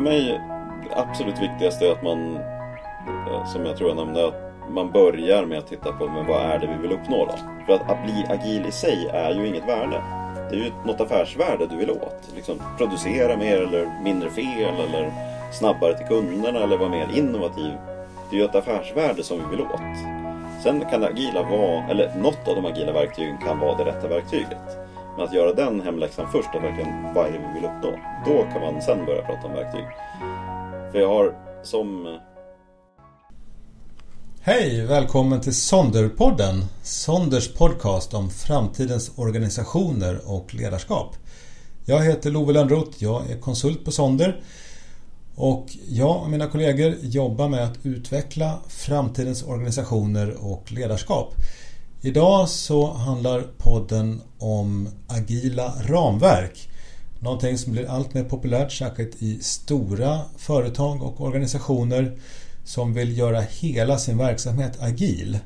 För mig, det absolut viktigaste är att man, eh, som jag tror jag nämnde, att man börjar med att titta på men vad är det vi vill uppnå då? För att, att bli agil i sig är ju inget värde. Det är ju något affärsvärde du vill åt. Liksom producera mer eller mindre fel eller snabbare till kunderna eller vara mer innovativ. Det är ju ett affärsvärde som vi vill åt. Sen kan agila vara, eller något av de agila verktygen kan vara det rätta verktyget. Men att göra den hemläxan först, och verkligen vad är det vi vill uppnå? Då kan man sen börja prata om verktyg. För jag har som... Hej! Välkommen till Sonderpodden. Sonders podcast om framtidens organisationer och ledarskap. Jag heter Love Lönnroth. Jag är konsult på Sonder. Och jag och mina kollegor jobbar med att utveckla framtidens organisationer och ledarskap. Idag så handlar podden om agila ramverk. Någonting som blir allt mer populärt särskilt i stora företag och organisationer som vill göra hela sin verksamhet agil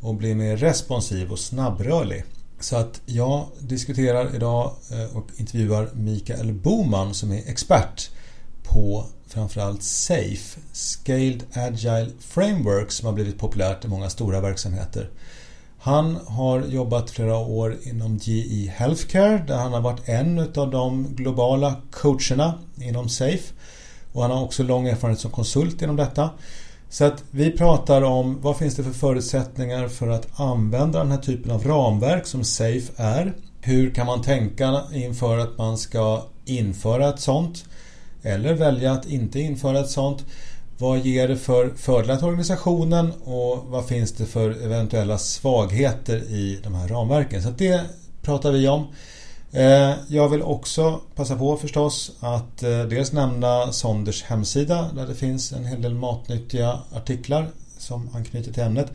och bli mer responsiv och snabbrörlig. Så att jag diskuterar idag eh, och intervjuar Mikael Boman som är expert på framförallt SAFE, Scaled Agile Framework som har blivit populärt i många stora verksamheter. Han har jobbat flera år inom GE Healthcare där han har varit en av de globala coacherna inom SAFE. Och han har också lång erfarenhet som konsult inom detta. Så att vi pratar om vad finns det för förutsättningar för att använda den här typen av ramverk som SAFE är. Hur kan man tänka inför att man ska införa ett sånt? Eller välja att inte införa ett sånt. Vad ger det för fördelar till organisationen och vad finns det för eventuella svagheter i de här ramverken? Så det pratar vi om. Eh, jag vill också passa på förstås att eh, dels nämna Sonders hemsida där det finns en hel del matnyttiga artiklar som anknyter till ämnet.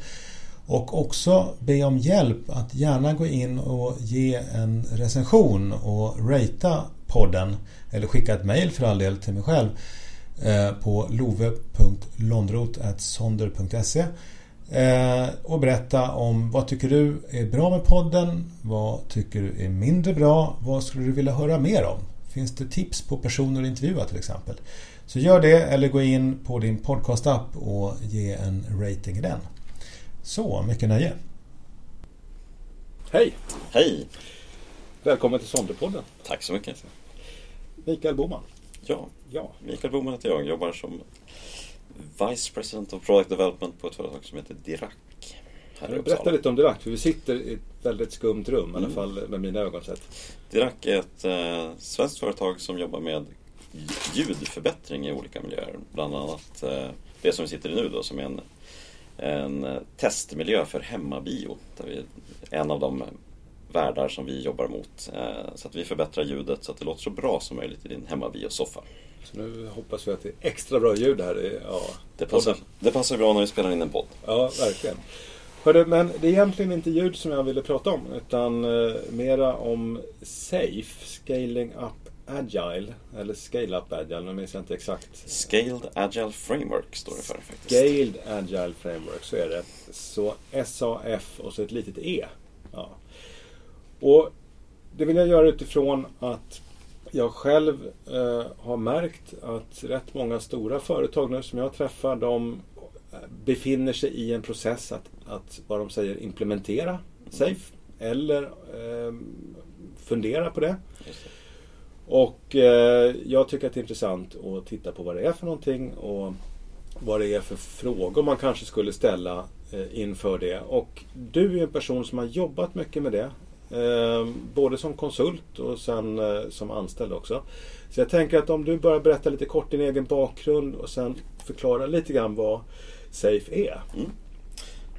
Och också be om hjälp att gärna gå in och ge en recension och ratea podden eller skicka ett mail för all del till mig själv eh, på love.londrot.sonder.se eh, och berätta om vad tycker du är bra med podden? Vad tycker du är mindre bra? Vad skulle du vilja höra mer om? Finns det tips på personer att intervjua till exempel? Så gör det eller gå in på din podcastapp och ge en rating i den. Så, mycket nöje! Hej! Hej! Välkommen till Sonderpodden. Tack så mycket. Mikael Boman. Ja, Ja. Mikael Boman heter jag. Jobbar som Vice President of Product Development på ett företag som heter Dirac. Berätta lite om Dirac, för vi sitter i ett väldigt skumt rum, i alla Mm. fall med mina ögon sett. Dirac är ett eh, svenskt företag som jobbar med ljudförbättring i olika miljöer. Bland annat eh, det som vi sitter i nu då som är en, en testmiljö för hemmabio. Där vi, en av de världar som vi jobbar mot. Eh, så att vi förbättrar ljudet så att det låter så bra som möjligt i din hemmabiosoffa. Så nu hoppas vi att det är extra bra ljud här. i- Ja, Det passar, podden. det passar bra när vi spelar in en podd. Ja, verkligen. Hörru, men det är egentligen inte ljud som jag ville prata om, utan eh, mera om SAFE, Scaling Up Agile, eller Scale Up Agile, nu minns jag inte exakt. Scaled Agile Framework står det för faktiskt. Scaled Agile Framework, så är det. Så SAF och så ett litet E. Ja. Och det vill jag göra utifrån att jag själv eh, har märkt att rätt många stora företag nu som jag träffar, de befinner sig i en process att, att vad de säger implementera SAFE eller eh, fundera på det. Och eh, jag tycker att det är intressant att titta på vad det är för någonting och vad det är för frågor man kanske skulle ställa eh, inför det. Och du är en person som har jobbat mycket med det. Eh, både som konsult och sen eh, som anställd också. Så jag tänker att om du bara berättar lite kort din egen bakgrund och sen förklara lite grann vad SAFE är. Mm.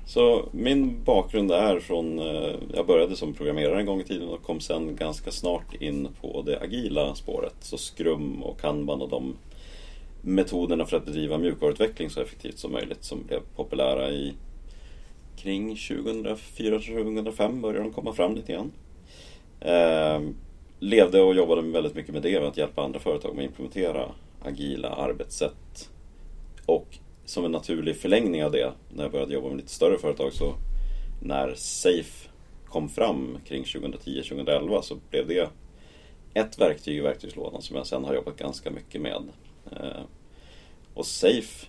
Så min bakgrund är från, eh, jag började som programmerare en gång i tiden och kom sen ganska snart in på det agila spåret. Så Scrum och Kanban och de metoderna för att bedriva mjukvaruutveckling så effektivt som möjligt som blev populära i kring 2004-2005 började de komma fram lite grann. Eh, levde och jobbade väldigt mycket med det, med att hjälpa andra företag med att implementera agila arbetssätt. Och som en naturlig förlängning av det, när jag började jobba med lite större företag så när Safe kom fram kring 2010-2011 så blev det ett verktyg i verktygslådan som jag sen har jobbat ganska mycket med. Eh, och Safe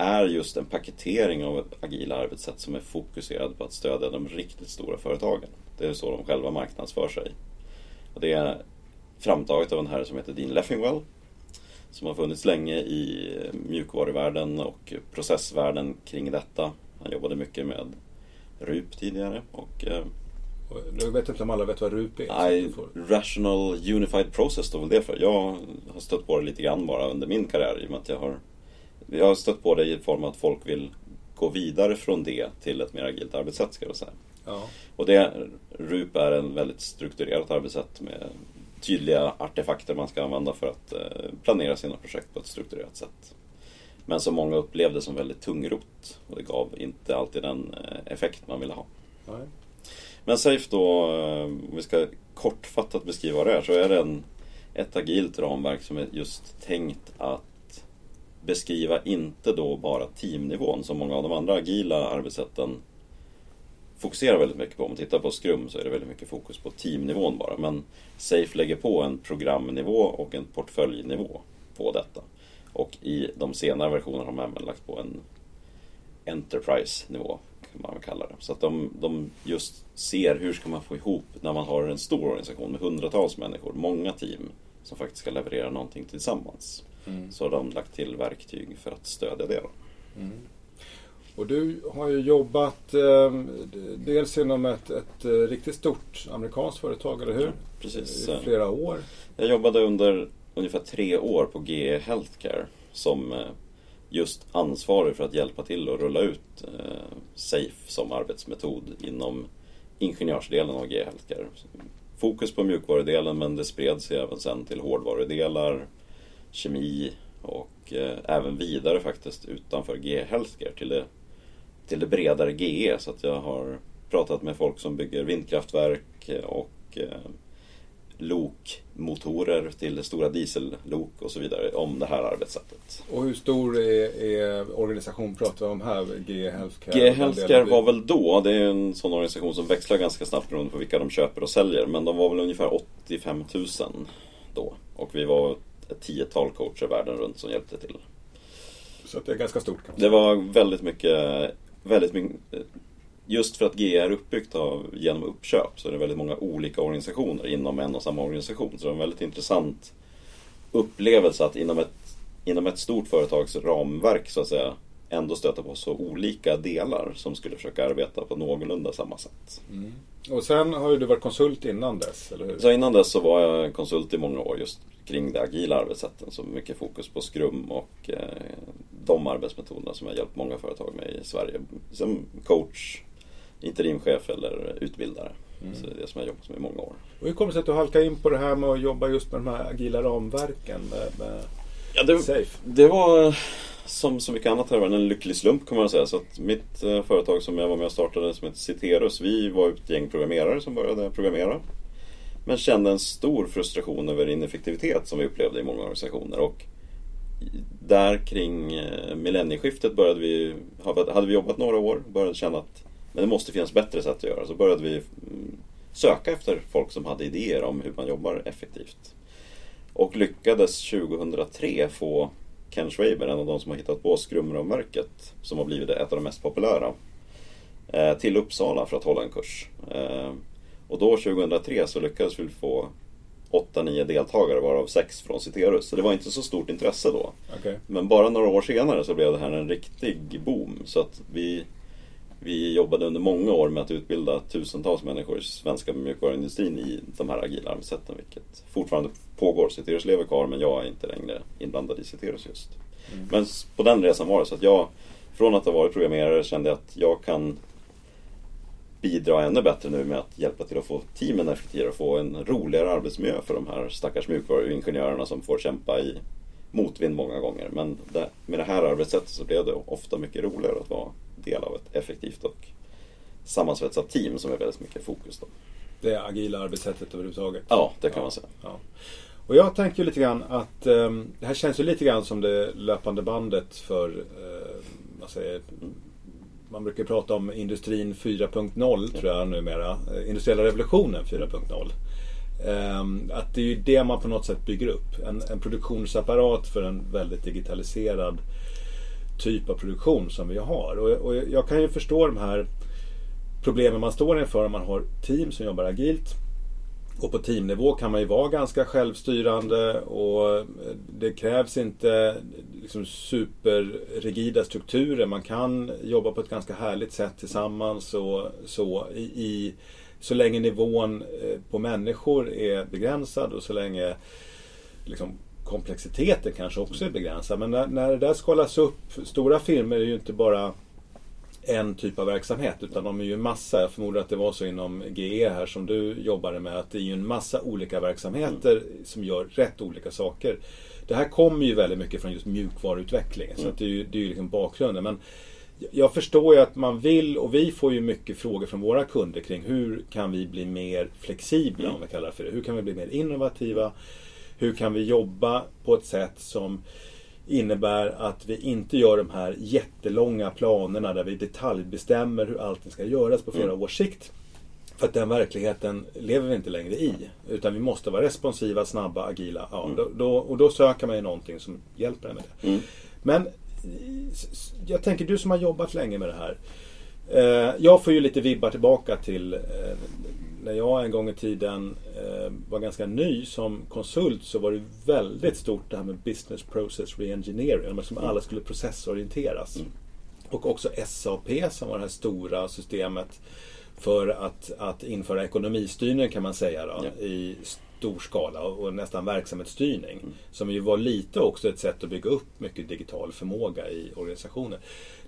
är just en paketering av ett agila arbetssätt som är fokuserad på att stödja de riktigt stora företagen. Det är så de själva marknadsför sig. Och det är framtaget av en herre som heter Dean Leffingwell som har funnits länge i mjukvaruvärlden och processvärlden kring detta. Han jobbade mycket med RUP tidigare och eh, jag vet inte om alla vet vad RUP är. I, Rational Unified Process står väl det för. Jag har stött på det lite grann bara under min karriär i och med att jag har jag har stött på det i form av att folk vill gå vidare från det till ett mer agilt arbetssätt ska jag säga. Ja. Och det, RUP är en väldigt strukturerat arbetssätt med tydliga artefakter man ska använda för att eh, planera sina projekt på ett strukturerat sätt. Men som många upplevde som väldigt tungrot och det gav inte alltid den eh, effekt man ville ha. Nej. Men Safe då, eh, om vi ska kortfattat beskriva det är, så är det en, ett agilt ramverk som är just tänkt att beskriva inte då bara teamnivån som många av de andra agila arbetssätten fokuserar väldigt mycket på. Om man tittar på Scrum så är det väldigt mycket fokus på teamnivån bara. Men Safe lägger på en programnivå och en portföljnivå på detta. Och i de senare versionerna har man även lagt på en Enterprise-nivå kan man kalla det. Så att de, de just ser hur ska man få ihop när man har en stor organisation med hundratals människor, många team som faktiskt ska leverera någonting tillsammans. Mm. Så har de lagt till verktyg för att stödja det. Mm. Och du har ju jobbat eh, dels inom ett, ett, eh, riktigt stort amerikanskt företag, eller hur? Ja, precis. I flera år. Jag jobbade under ungefär tre år på GE Healthcare som eh, just ansvarig för att hjälpa till att rulla ut eh, SAFE som arbetsmetod inom ingenjörsdelen av GE Healthcare. Fokus på mjukvarudelen men det spred sig även sen till hårdvarudelar, kemi och eh, även vidare faktiskt utanför GE Healthcare till det till det bredare GE. Så att jag har pratat med folk som bygger vindkraftverk och eh, lokmotorer till stora diesellok och så vidare om det här arbetssättet. Och hur stor är, är organisation pratar vi om här? GE Healthcare? GE Healthcare var väl då, det är en sån organisation som växlar ganska snabbt beroende på vilka de köper och säljer. Men de var väl ungefär 85 000 då. Och vi var ett tiotal coacher världen runt som hjälpte till. Så det är ganska stort? Det var väldigt mycket väldigt mycket Just för att GE är uppbyggt av, genom uppköp så är det väldigt många olika organisationer inom en och samma organisation. Så det är en väldigt intressant upplevelse att inom ett, inom ett stort företags ramverk så att säga ändå stöta på så olika delar som skulle försöka arbeta på någorlunda samma sätt. Mm. Och sen har ju du varit konsult innan dess, eller hur? Så innan dess så var jag konsult i många år just kring de agila arbetssätten. Så mycket fokus på Scrum och eh, de arbetsmetoderna som jag hjälpt många företag med i Sverige. Som coach, interimchef eller utbildare. Mm. Så det är det som jag jobbat med i många år. Och hur kommer det sig att du halkade in på det här med att jobba just med de här agila ramverken? Med, med ja, det, Safe? det var som så mycket annat här en lycklig slump kan man säga. Så att mitt eh, företag som jag var med och startade som heter Citerus, vi var ett gäng programmerare som började programmera. Men kände en stor frustration över ineffektivitet som vi upplevde i många organisationer. Och där kring eh, millennieskiftet började vi, hade vi jobbat några år och började känna att men det måste finnas bättre sätt att göra. Så började vi mm, söka efter folk som hade idéer om hur man jobbar effektivt. Och lyckades 2003 få Ken Schwaber, en av de som har hittat på skrumramverket, som har blivit ett av de mest populära, eh, till Uppsala för att hålla en kurs. Eh, och då 2003 så lyckades vi få 8-9 deltagare varav 6 från Citerus. Så det var inte så stort intresse då. Okay. Men bara några år senare så blev det här en riktig boom. Så att vi, vi jobbade under många år med att utbilda tusentals människor i svenska mjukvaruindustrin i de här agila arbetssätten. Vilket fortfarande pågår. Citerus lever kvar men jag är inte längre inblandad i Citerus just. Mm. Men på den resan var det så att jag från att ha varit programmerare kände jag att jag kan bidra ännu bättre nu med att hjälpa till att få teamen effektivare och få en roligare arbetsmiljö för de här stackars mjukvaruingenjörerna som får kämpa i motvind många gånger. Men det, med det här arbetssättet så blev det ofta mycket roligare att vara del av ett effektivt och sammansvetsat team som är väldigt mycket fokus. Då. Det agila arbetssättet överhuvudtaget? Ja, det kan ja, man säga. Ja. Och jag tänker lite grann att um, det här känns ju lite grann som det löpande bandet för uh, vad säger, man brukar prata om industrin 4.0 tror jag numera. Eh, industriella revolutionen 4.0. Ehm, att det är ju det man på något sätt bygger upp. En, en produktionsapparat för en väldigt digitaliserad typ av produktion som vi har. Och, och jag kan ju förstå de här problemen man står inför om man har team som jobbar agilt. Och på teamnivå kan man ju vara ganska självstyrande och eh, det krävs inte liksom superrigida strukturer. Man kan jobba på ett ganska härligt sätt tillsammans och så i, i så länge nivån eh, på människor är begränsad och så länge liksom, komplexiteten kanske också är begränsad. Men när, när det där skalas upp, stora firmor är ju inte bara en typ av verksamhet utan de är ju en massa. Jag förmodar att det var så inom GE här som du jobbade med att det är ju en massa olika verksamheter mm. som gör rätt olika saker. Det här kommer ju väldigt mycket från just mjukvaruutveckling mm. så det är ju, det är ju liksom bakgrunden. Men jag förstår ju att man vill och vi får ju mycket frågor från våra kunder kring hur kan vi bli mer flexibla mm. om vi kallar det för det. Hur kan vi bli mer innovativa? Hur kan vi jobba på ett sätt som innebär att vi inte gör de här jättelånga planerna där vi detaljbestämmer hur allting ska göras på flera mm. års sikt. För att den verkligheten lever vi inte längre i. Utan vi måste vara responsiva, snabba, agila. Ja, mm. då, då, och då söker man ju någonting som hjälper en med det. Mm. Men jag tänker du som har jobbat länge med det här. Eh, jag får ju lite vibbar tillbaka till eh, när jag en gång i tiden eh, var ganska ny som konsult så var det väldigt stort det här med business process reengineering. Som alla skulle processorienteras. Mm. Och också SAP som var det här stora systemet för att, att införa ekonomistyrning kan man säga då, ja. i stor skala och nästan verksamhetsstyrning. Mm. Som ju var lite också ett sätt att bygga upp mycket digital förmåga i organisationer.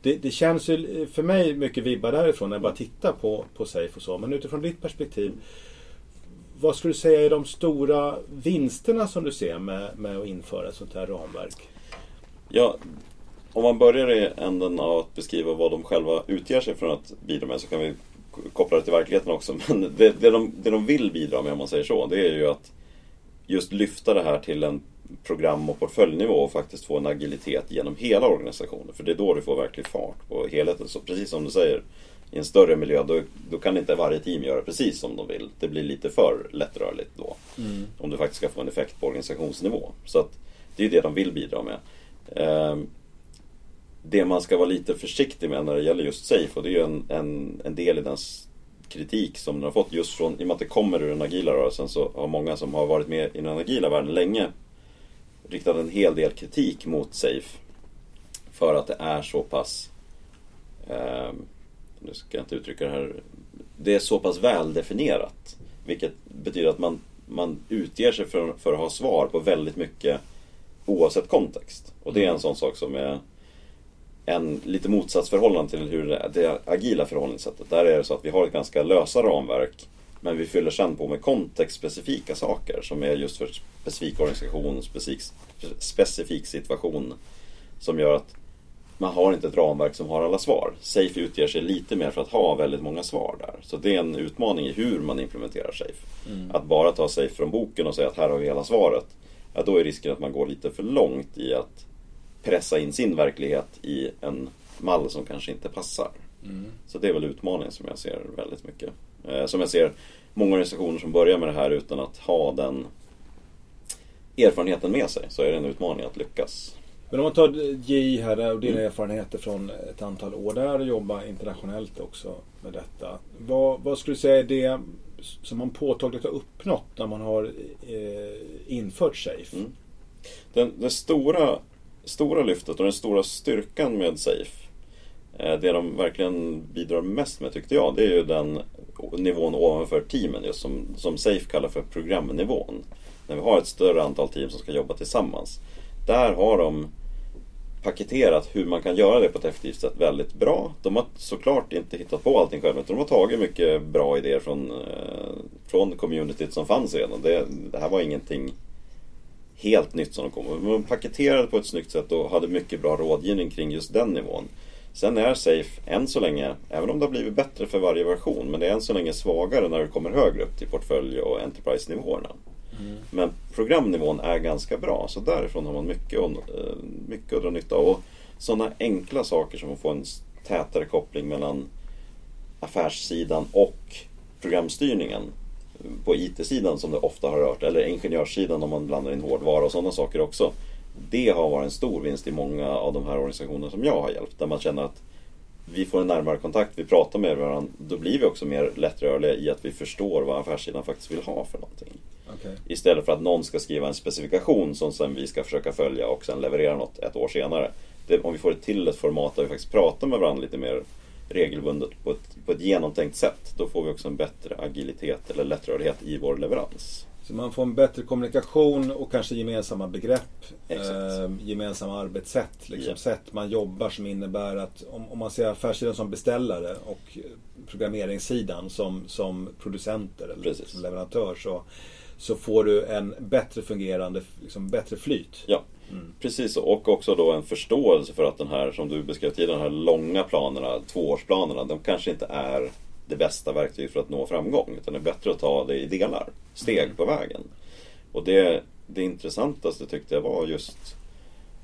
Det, det känns ju för mig mycket vibbar därifrån när jag bara tittar på, på Safe och så. Men utifrån ditt perspektiv vad skulle du säga är de stora vinsterna som du ser med, med att införa ett sånt här ramverk? Ja, om man börjar i änden av att beskriva vad de själva utger sig från att bidra med så kan vi koppla det till verkligheten också. Men det, det, de, det de vill bidra med om man säger så, det är ju att just lyfta det här till en program och portföljnivå och faktiskt få en agilitet genom hela organisationen. För det är då du får verklig fart på helheten. Så precis som du säger, i en större miljö då, då kan inte varje team göra precis som de vill. Det blir lite för lättrörligt då. Mm. Om du faktiskt ska få en effekt på organisationsnivå. Så att det är det de vill bidra med. Eh, det man ska vara lite försiktig med när det gäller just Safe och det är ju en, en, en del i den kritik som den har fått just från, i och med att det kommer ur den agila rörelsen så har många som har varit med i den agila världen länge riktat en hel del kritik mot Safe. För att det är så pass, eh, nu ska jag inte uttrycka det här, det är så pass väldefinierat. Vilket betyder att man, man utger sig för, för att ha svar på väldigt mycket oavsett kontext. Och det är en mm. sån sak som är en lite motsatsförhållande till hur det, det agila förhållningssättet. Där är det så att vi har ett ganska lösa ramverk men vi fyller sen på med kontextspecifika saker som är just för specifik organisation, specifik, specifik situation. Som gör att man har inte ett ramverk som har alla svar. Safe utger sig lite mer för att ha väldigt många svar där. Så det är en utmaning i hur man implementerar Safe. Mm. Att bara ta Safe från boken och säga att här har vi hela svaret. Ja, då är risken att man går lite för långt i att pressa in sin verklighet i en mall som kanske inte passar. Mm. Så det är väl utmaningen som jag ser väldigt mycket. Eh, som jag ser många organisationer som börjar med det här utan att ha den erfarenheten med sig så är det en utmaning att lyckas. Men om man tar J här och dina mm. erfarenheter från ett antal år där och jobba internationellt också med detta. Vad, vad skulle du säga är det som man påtagligt har uppnått när man har eh, infört Safe? Mm. Den, den stora stora lyftet och den stora styrkan med Safe eh, det de verkligen bidrar mest med tyckte jag, det är ju den nivån ovanför teamen just som, som Safe kallar för programnivån. När vi har ett större antal team som ska jobba tillsammans. Där har de paketerat hur man kan göra det på ett effektivt sätt väldigt bra. De har såklart inte hittat på allting själva utan de har tagit mycket bra idéer från, eh, från communityt som fanns redan. Det, det här var ingenting helt nytt som de kom. De paketerade på ett snyggt sätt och hade mycket bra rådgivning kring just den nivån. Sen är Safe än så länge, även om det har blivit bättre för varje version, men det är än så länge svagare när det kommer högre upp till portfölj och Enterprise-nivåerna. Mm. Men programnivån är ganska bra, så därifrån har man mycket, eh, mycket att dra nytta av. Och sådana enkla saker som att få en tätare koppling mellan affärssidan och programstyrningen på IT-sidan som det ofta har rört, eller ingenjörssidan om man blandar in hårdvara och sådana saker också. Det har varit en stor vinst i många av de här organisationerna som jag har hjälpt. Där man känner att vi får en närmare kontakt, vi pratar med varandra. Då blir vi också mer lättrörliga i att vi förstår vad affärssidan faktiskt vill ha för någonting. Okay. Istället för att någon ska skriva en specifikation som sen vi ska försöka följa och sen leverera något ett år senare. Det, om vi får ett till ett format där vi faktiskt pratar med varandra lite mer regelbundet på ett, på ett genomtänkt sätt. Då får vi också en bättre agilitet eller lättrörlighet i vår leverans. Så man får en bättre kommunikation och kanske gemensamma begrepp. Eh, gemensamma arbetssätt. Liksom, yeah. Sätt man jobbar som innebär att om, om man ser affärssidan som beställare och programmeringssidan som, som producenter eller Precis. som leverantör så, så får du en bättre fungerande, liksom, bättre flyt. Ja. Mm. Precis, och också då en förståelse för att den här, som du beskrev tidigare, de här långa planerna, tvåårsplanerna, de kanske inte är det bästa verktyget för att nå framgång. Utan det är bättre att ta det i delar, steg mm. på vägen. Och det, det intressantaste tyckte jag var just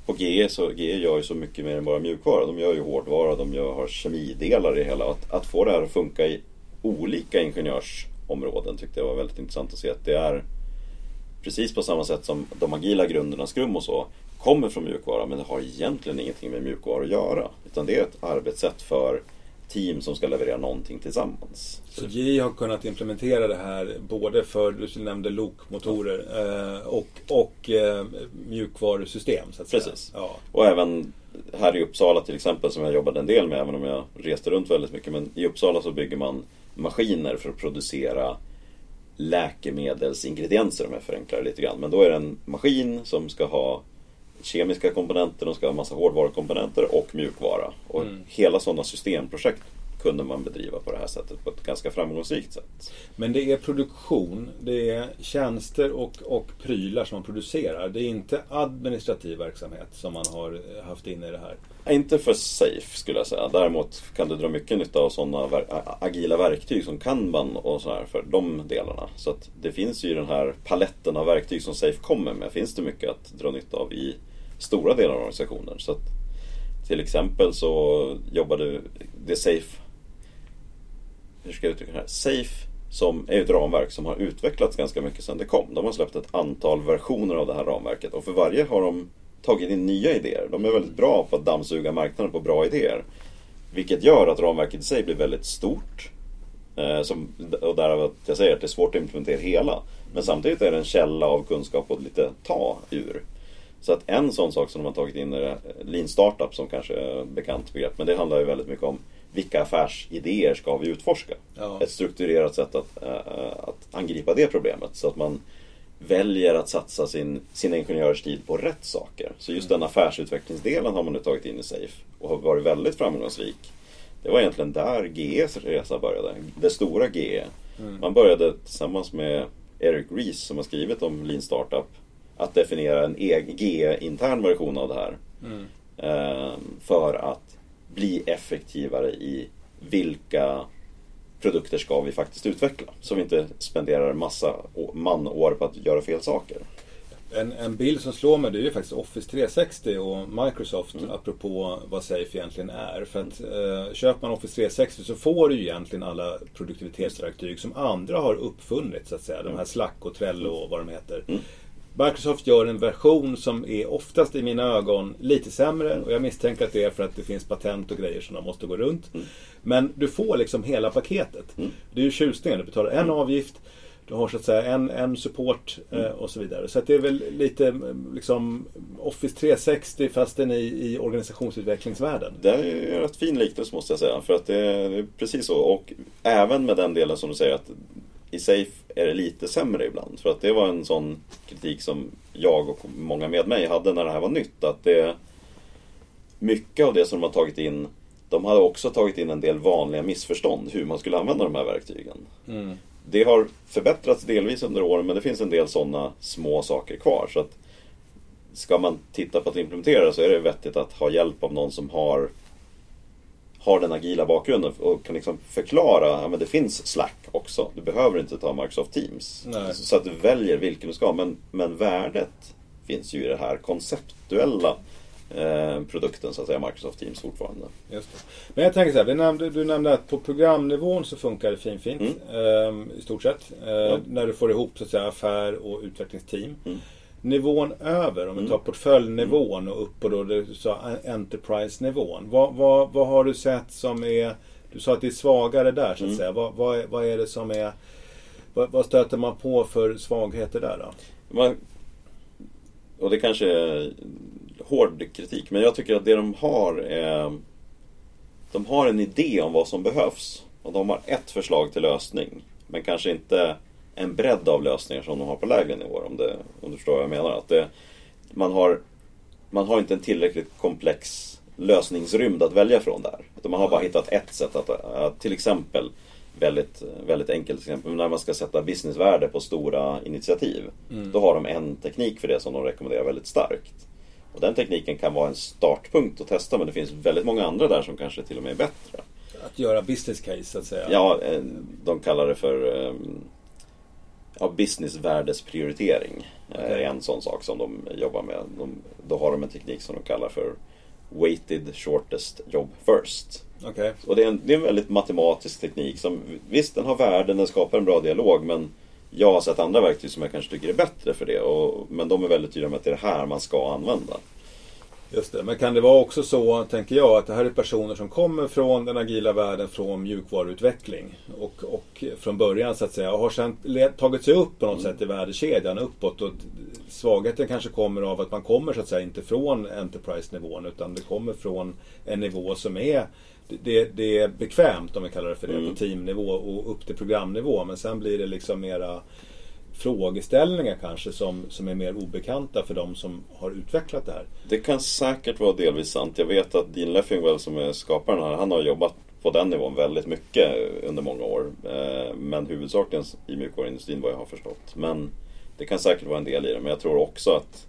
på GE, så GE gör ju så mycket mer än bara mjukvara. De gör ju hårdvara, de gör, har kemidelar i hela. Att, att få det här att funka i olika ingenjörsområden tyckte jag var väldigt intressant att se. Att det är precis på samma sätt som de agila grunderna, Scrum och så, kommer från mjukvara men det har egentligen ingenting med mjukvara att göra. Utan det är ett arbetssätt för team som ska leverera någonting tillsammans. Så GE har kunnat implementera det här både för, du nämnde lokmotorer eh, och, och eh, mjukvarusystem. Så att Precis. Säga. Ja. Och även här i Uppsala till exempel som jag jobbade en del med även om jag reste runt väldigt mycket. Men i Uppsala så bygger man maskiner för att producera läkemedelsingredienser om jag förenklar det lite grann. Men då är det en maskin som ska ha kemiska komponenter, de ska ha massa hårdvarukomponenter och mjukvara. Och mm. hela sådana systemprojekt kunde man bedriva på det här sättet på ett ganska framgångsrikt sätt. Men det är produktion, det är tjänster och, och prylar som man producerar. Det är inte administrativ verksamhet som man har haft inne i det här. Inte för Safe skulle jag säga. Däremot kan du dra mycket nytta av sådana agila verktyg som Kanban och sådär för de delarna. Så att det finns ju den här paletten av verktyg som Safe kommer med. Finns det mycket att dra nytta av i stora delar av organisationen. Så att, till exempel så jobbade det Safe hur ska jag uttrycka det här? Safe som är ett ramverk som har utvecklats ganska mycket sedan det kom. De har släppt ett antal versioner av det här ramverket och för varje har de tagit in nya idéer. De är väldigt bra på att dammsuga marknaden på bra idéer. Vilket gör att ramverket i sig blir väldigt stort. Eh, som, och därav att jag säger att det är svårt att implementera hela. Men samtidigt är det en källa av kunskap att lite ta ur. Så att en sån sak som de har tagit in är Lean Startup som kanske är bekant begrepp. Men det handlar ju väldigt mycket om vilka affärsidéer ska vi utforska? Ja. Ett strukturerat sätt att, äh, att angripa det problemet. Så att man väljer att satsa sin, sin ingenjörstid på rätt saker. Så just mm. den affärsutvecklingsdelen har man nu tagit in i Safe och har varit väldigt framgångsrik. Det var egentligen där GEs resa började. Det stora GE. Mm. Man började tillsammans med Eric Rees som har skrivit om Lean Startup att definiera en GE-intern version av det här. Mm. Eh, för att bli effektivare i vilka produkter ska vi faktiskt utveckla. Så vi inte spenderar massa manår på att göra fel saker. En, en bild som slår mig det är ju faktiskt Office 360 och Microsoft mm. apropå vad Safe egentligen är. För att eh, köper man Office 360 så får du ju egentligen alla produktivitetsverktyg som andra har uppfunnit så att säga. De här mm. Slack och Trello och vad de heter. Mm. Microsoft gör en version som är oftast i mina ögon lite sämre och jag misstänker att det är för att det finns patent och grejer som de måste gå runt. Mm. Men du får liksom hela paketet. Mm. Det är ju tjusningen. Du betalar en mm. avgift, du har så att säga en, en support eh, mm. och så vidare. Så det är väl lite liksom Office 360 fastän i, i organisationsutvecklingsvärlden. Det är en rätt fin liknelse måste jag säga. För att det är precis så. Och även med den delen som du säger att i Safe är det lite sämre ibland. För att det var en sån kritik som jag och många med mig hade när det här var nytt. Att det Mycket av det som de har tagit in De hade också tagit in en del vanliga missförstånd hur man skulle använda de här verktygen. Mm. Det har förbättrats delvis under åren men det finns en del sådana små saker kvar. Så att Ska man titta på att implementera så är det vettigt att ha hjälp av någon som har har den agila bakgrunden och kan liksom förklara att det finns Slack också. Du behöver inte ta Microsoft Teams. Nej. Så att du väljer vilken du ska. Men, men värdet finns ju i det här konceptuella eh, produkten så att säga, Microsoft Teams fortfarande. Just det. Men jag tänker så här, du nämnde, du nämnde att på programnivån så funkar det fin, fint mm. eh, i stort sett. Eh, ja. När du får ihop så att säga, affär och utvecklingsteam. Mm. Nivån över, om vi mm. tar portföljnivån och upp på då, du sa Enterprise-nivån. Vad, vad, vad har du sett som är du sa att det är svagare där så att mm. säga. Vad, vad, är, vad är det som är... Vad, vad stöter man på för svagheter där då? Man, och det kanske är hård kritik, men jag tycker att det de har är... De har en idé om vad som behövs. Och de har ett förslag till lösning. Men kanske inte en bredd av lösningar som de har på lägre nivåer. Om, det, om du förstår vad jag menar. Att det, man, har, man har inte en tillräckligt komplex lösningsrymd att välja från där. Utan man har bara hittat ett sätt att, att till exempel väldigt, väldigt enkelt exempel. När man ska sätta businessvärde på stora initiativ. Mm. Då har de en teknik för det som de rekommenderar väldigt starkt. Och den tekniken kan vara en startpunkt att testa men det finns väldigt många andra där som kanske till och med är bättre. Att göra business case så att säga? Ja, eh, de kallar det för ehm, ja, businessvärdesprioritering. Okay. är en sån sak som de jobbar med. De, då har de en teknik som de kallar för weighted shortest job first. Okay. Och det är, en, det är en väldigt matematisk teknik som visst den har värden, den skapar en bra dialog men jag har sett andra verktyg som jag kanske tycker är bättre för det. Och, men de är väldigt tydliga med att det är det här man ska använda. Just det, men kan det vara också så, tänker jag, att det här är personer som kommer från den agila världen, från mjukvaruutveckling och, och från början så att säga har sen tagit sig upp på något mm. sätt i värdekedjan uppåt. Och svagheten kanske kommer av att man kommer så att säga inte från Enterprise-nivån utan det kommer från en nivå som är det, det är bekvämt om vi kallar det för det, mm. på teamnivå och upp till programnivå. Men sen blir det liksom mera frågeställningar kanske som, som är mer obekanta för de som har utvecklat det här. Det kan säkert vara delvis sant. Jag vet att Dean Leffingwell som är skaparen här, han har jobbat på den nivån väldigt mycket under många år. Eh, men huvudsakligen i mjukvaruindustrin vad jag har förstått. Men det kan säkert vara en del i det. Men jag tror också att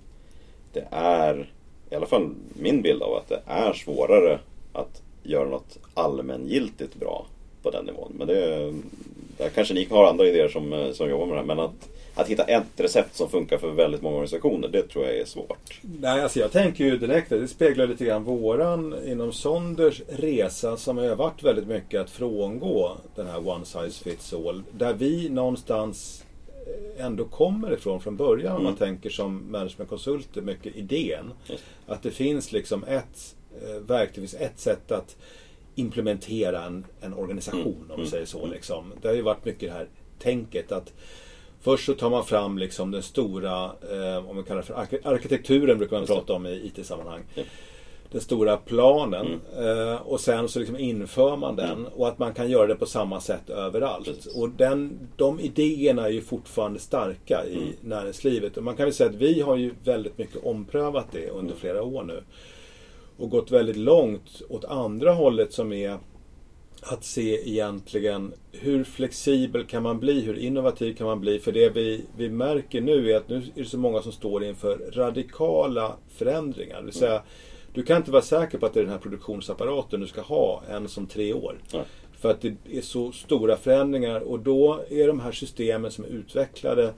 det är, i alla fall min bild av att det är svårare att göra något allmängiltigt bra på den nivån. Men det, där kanske ni har andra idéer som, eh, som jobbar med det här. Men att att hitta ett recept som funkar för väldigt många organisationer, det tror jag är svårt. Nej, alltså jag tänker ju direkt att det speglar lite grann våran inom Sonders resa som har varit väldigt mycket att frångå den här one size fits all. Där vi någonstans ändå kommer ifrån från början om man mm. tänker som managementkonsulter, mycket idén. Just. Att det finns liksom ett eh, verktyg, ett sätt att implementera en, en organisation mm. om man mm. säger så. Mm. Liksom. Det har ju varit mycket det här tänket att Först så tar man fram liksom den stora, eh, om vi kallar det för arkitekturen brukar man prata om i IT-sammanhang. Ja. Den stora planen mm. eh, och sen så liksom inför man den mm. och att man kan göra det på samma sätt överallt. Precis. Och den, de idéerna är ju fortfarande starka i mm. näringslivet. Och man kan väl säga att vi har ju väldigt mycket omprövat det under mm. flera år nu. Och gått väldigt långt åt andra hållet som är att se egentligen hur flexibel kan man bli, hur innovativ kan man bli? För det vi, vi märker nu är att nu är det så många som står inför radikala förändringar. Det vill säga, du kan inte vara säker på att det är den här produktionsapparaten du ska ha än som tre år. Nej. För att det är så stora förändringar och då är de här systemen som är utvecklade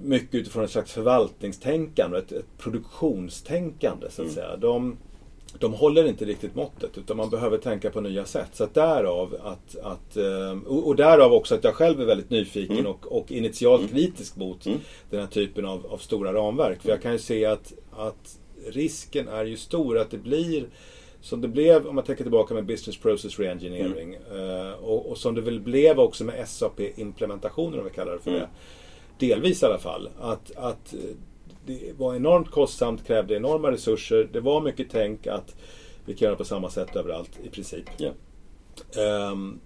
mycket utifrån ett slags förvaltningstänkande, ett, ett produktionstänkande så att mm. säga. De, de håller inte riktigt måttet utan man behöver tänka på nya sätt. Så att därav att, att, eh, och därav också att jag själv är väldigt nyfiken mm. och, och initialt mm. kritisk mot mm. den här typen av, av, stora ramverk. För jag kan ju se att, att risken är ju stor att det blir som det blev, om man tänker tillbaka med Business Process Reengineering mm. och, och, som det väl blev också med SAP-implementationen om vi kallar det för mm. det. Delvis i alla fall. Att, att det var enormt kostsamt, krävde enorma resurser. Det var mycket tänk att vi kan göra på samma sätt överallt i princip. Yeah. Um,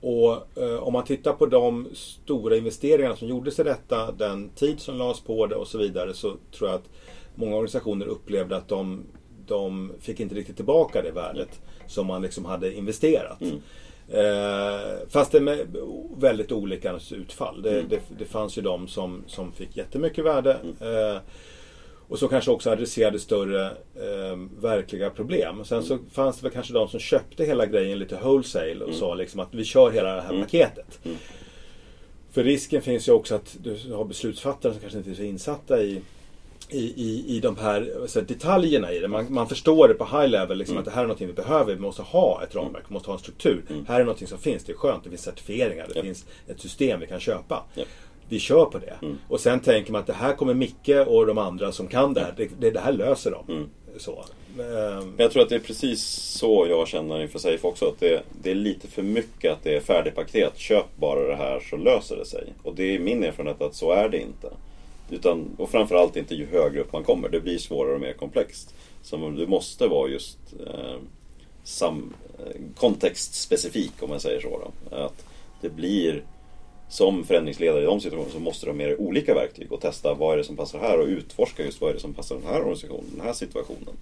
och uh, om man tittar på de stora investeringarna som gjordes i detta, den tid som lades på det och så vidare så tror jag att många organisationer upplevde att de, de fick inte riktigt tillbaka det värdet som man liksom hade investerat. Mm. Eh, fast det med väldigt olika utfall. Det, mm. det, det, fanns ju de som, som fick jättemycket värde. Mm. Eh, och som kanske också adresserade större eh, verkliga problem. Sen så mm. fanns det väl kanske de som köpte hela grejen lite wholesale och mm. sa liksom att vi kör hela det här mm. paketet. Mm. För risken finns ju också att du har beslutsfattare som kanske inte är så insatta i i, i, i de här så detaljerna i det. Man, man förstår det på high level, liksom, Mm. att det här är någonting vi behöver. Vi måste ha ett ramverk, vi måste ha en struktur. Mm. Här är någonting som finns, det är skönt, det finns certifieringar, det Ja. finns ett system vi kan köpa. Ja. Vi kör på det. Mm. Och sen tänker man att det här kommer Micke och de andra som kan det här, det, det, det här löser de. Mm. Så. Ehm, Men jag tror att det är precis så jag känner inför Safe också. Att det, det är lite för mycket att det är färdigpaket. Köp bara det här så löser det sig. Och det är min erfarenhet att så är det inte. Utan, och framförallt inte ju högre upp man kommer. Det blir svårare och mer komplext. Så du måste vara just eh, sam, eh, kontextspecifik om man säger så. Då. Att det blir som förändringsledare i de situationerna så måste du ha med dig olika verktyg och testa vad är det som passar här och utforska just vad är det som passar den här organisationen, den här situationen.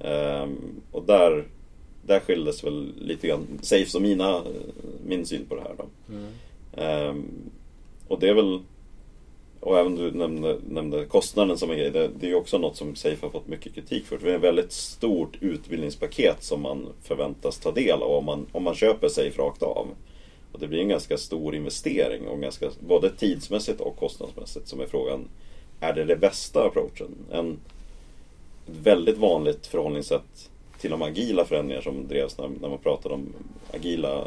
Ehm, och där, där skildes väl lite grann Safes och mina, min syn på det här. Då. Ehm, och det är väl, och även du nämnde, nämnde kostnaden som en grej, det, det är ju också något som Safe har fått mycket kritik för. Det är ett väldigt stort utbildningspaket som man förväntas ta del av om man, om man köper Safe rakt av. Och det blir en ganska stor investering, och ganska, både tidsmässigt och kostnadsmässigt, som är frågan, är det det bästa approachen? En, ett väldigt vanligt förhållningssätt till de agila förändringar som drevs när, när man pratade om agila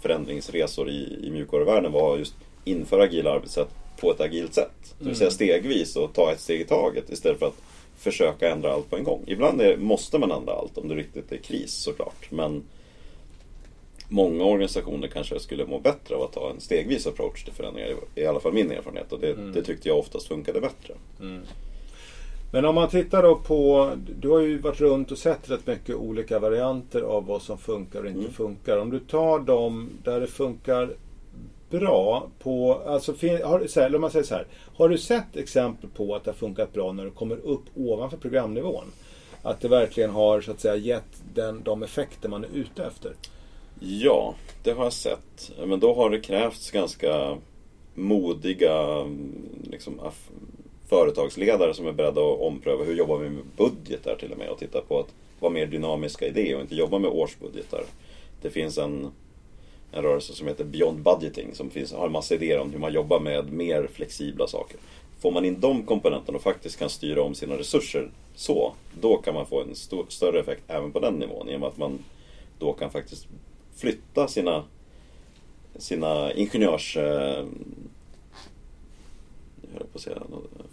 förändringsresor i, i mjukvaruvärlden var just införa agila arbetssätt på ett agilt sätt. Det vill säga stegvis och ta ett steg i taget istället för att försöka ändra allt på en gång. Ibland är, måste man ändra allt om det riktigt är kris såklart. Men många organisationer kanske skulle må bättre av att ta en stegvis approach till förändringar. I alla fall min erfarenhet och det, det tyckte jag oftast funkade bättre. Men om man tittar då på, du har ju varit runt och sett rätt mycket olika varianter av vad som funkar och inte Mm. funkar. Om du tar dem där det funkar bra på, alltså har, så här, man säger så här. Har du sett exempel på att det har funkat bra när du kommer upp ovanför programnivån? Att det verkligen har så att säga gett den, de effekter man är ute efter? Ja, det har jag sett. Men då har det krävts ganska modiga liksom, företagsledare som är beredda att ompröva hur jobbar vi med budgetar till och med och titta på att vara mer dynamiska i det och inte jobba med årsbudgetar. Det finns en, en rörelse som heter Beyond Budgeting som finns, har en massa idéer om hur man jobbar med mer flexibla saker. Får man in de komponenterna och faktiskt kan styra om sina resurser så, då kan man få en stor, större effekt även på den nivån i och med att man då kan faktiskt flytta sina, sina ingenjörs... Eh, jag höll på att säga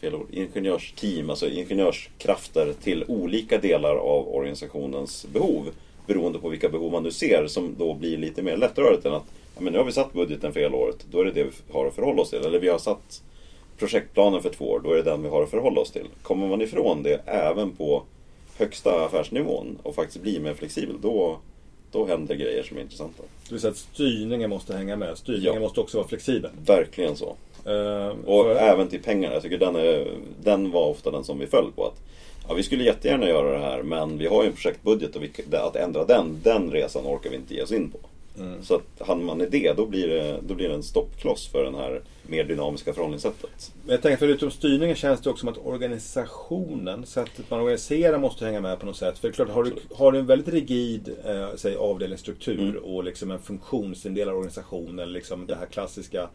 fel ord. Ingenjörsteam, alltså ingenjörskrafter till olika delar av organisationens behov. Beroende på vilka behov man nu ser som då blir lite mer lättrörligt än att ja, men nu har vi satt budgeten för hela året, då är det det vi har att förhålla oss till. Eller vi har satt projektplanen för två år, då är det den vi har att förhålla oss till. Kommer man ifrån det även på högsta affärsnivån och faktiskt blir mer flexibel, då, då händer grejer som är intressanta. Det vill säga att styrningen måste hänga med. Styrningen Ja. måste också vara flexibel. Verkligen så. Eh, Och för- även till pengarna. Jag tycker den, är, den var ofta den som vi föll på. att ja, Vi skulle jättegärna göra det här men vi har ju en projektbudget och vi, att ändra den, den resan orkar vi inte ge oss in på. Mm. Så att hamnar man i det, då blir det, då blir det en stoppkloss för det här mer dynamiska förhållningssättet. Men jag tänker förutom styrningen känns det också som att organisationen, sättet man organiserar måste hänga med på något sätt. För det är klart, har du, har du en väldigt rigid eh, säg, avdelningsstruktur Mm. och liksom en funktionsindelad organisation eller liksom det här klassiska.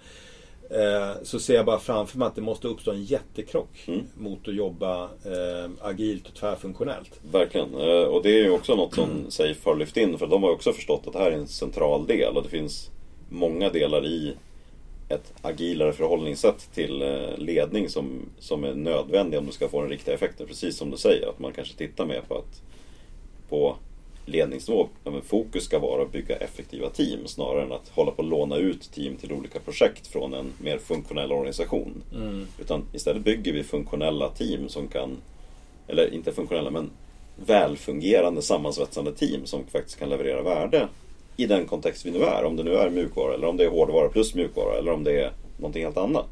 Eh, så ser jag bara framför mig att det måste uppstå en jättekrock Mm. mot att jobba eh, agilt och tvärfunktionellt. Verkligen. Eh, Och det är ju också något som Safe har lyft in för de har också förstått att det här är en central del och det finns många delar i ett agilare förhållningssätt till eh, ledning som, som är nödvändiga om du ska få den riktiga effekten. Precis som du säger, att man kanske tittar mer på att på ledningsnivå, men fokus ska vara att bygga effektiva team snarare än att hålla på att låna ut team till olika projekt från en mer funktionell organisation. Utan istället bygger vi funktionella team som kan, eller inte funktionella men välfungerande sammansvetsande team som faktiskt kan leverera värde i den kontext vi nu är. Om det nu är mjukvara eller om det är hårdvara plus mjukvara eller om det är någonting helt annat.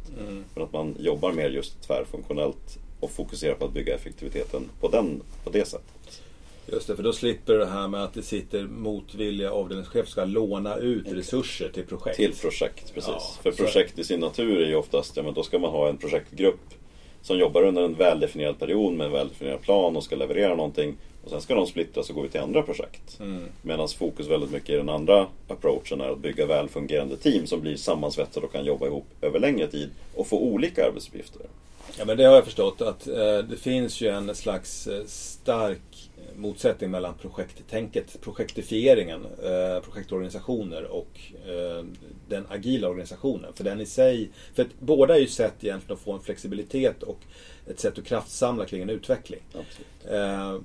För att man jobbar mer just tvärfunktionellt och fokuserar på att bygga effektiviteten på, den, på det sättet. Just det, för då slipper det här med att det sitter motvilliga avdelningschefer som ska låna ut resurser till projekt. Till projekt, precis. Ja, För projekt i sin natur är ju oftast, ja men då ska man ha en projektgrupp som jobbar under en väldefinierad period med en väldefinierad plan och ska leverera någonting. Och sen ska de splittras och gå ut till andra projekt. Mm. Medan fokus väldigt mycket i den andra approachen är att bygga välfungerande team som blir sammansvetsade och kan jobba ihop över längre tid och få olika arbetsuppgifter. Ja, men det har jag förstått att eh, det finns ju en slags eh, stark motsättning mellan projekttänket, projektifieringen, eh, projektorganisationer och eh, den agila organisationen. För den i sig, för att båda är ju sätt egentligen att få en flexibilitet och ett sätt att kraftsamla kring en utveckling. Eh,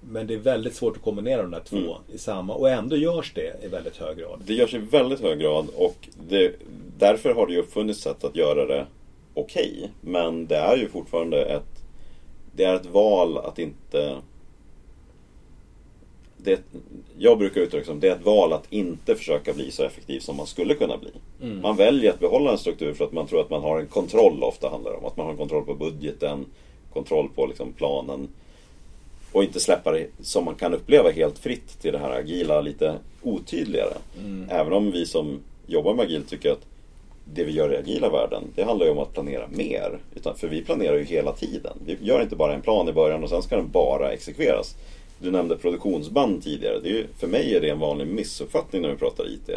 men det är väldigt svårt att kombinera de där två mm. i samma och ändå görs det i väldigt hög grad. Det görs i väldigt hög grad och det, därför har det ju uppfunnits sätt att göra det okej. Okay. Men det är ju fortfarande ett det är ett val att inte det, jag brukar uttrycka som det är ett val att inte försöka bli så effektiv som man skulle kunna bli. Mm. Man väljer att behålla en struktur för att man tror att man har en kontroll ofta handlar det om. Att man har kontroll på budgeten, kontroll på liksom planen. Och inte släppa det som man kan uppleva helt fritt till det här agila lite otydligare. Mm. Även om vi som jobbar med agilt tycker att det vi gör i agila världen, det handlar ju om att planera mer. Utan, för vi planerar ju hela tiden. Vi gör inte bara en plan i början och sen ska den bara exekveras. Du nämnde produktionsband tidigare. Det är, för mig är det en vanlig missuppfattning när vi pratar IT.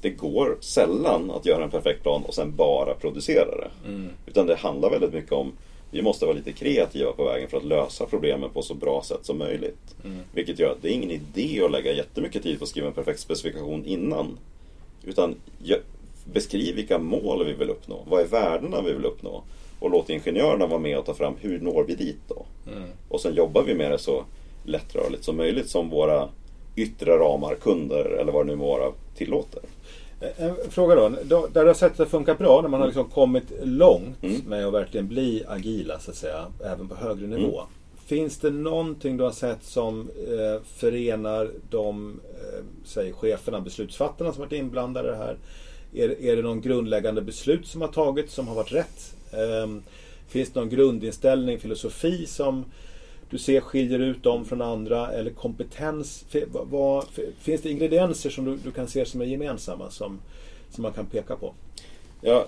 Det går sällan att göra en perfekt plan och sen bara producera det. Mm. Utan det handlar väldigt mycket om vi måste vara lite kreativa på vägen för att lösa problemen på så bra sätt som möjligt. Mm. Vilket gör att det är ingen idé att lägga jättemycket tid på att skriva en perfekt specifikation innan. Utan beskriv vilka mål vi vill uppnå. Vad är värdena vi vill uppnå? Och låt ingenjörerna vara med och ta fram hur når vi dit då? Mm. Och sen jobbar vi med det så lättrörligt som möjligt som våra yttre ramar, kunder eller vad det nu må vara tillåter. En fråga då, där du har sett att det funkar bra, när man har liksom kommit långt mm. med att verkligen bli agila så att säga, även på högre mm. nivå. Mm. Finns det någonting du har sett som eh, förenar de eh, säg, cheferna, beslutsfattarna som varit inblandade i det här? Är, är det någon grundläggande beslut som har tagits som har varit rätt? Eh, finns det någon grundinställning, filosofi som du ser skiljer ut dem från andra eller kompetens? Vad, finns det ingredienser som du, du, kan se som är gemensamma som, som man kan peka på? Ja,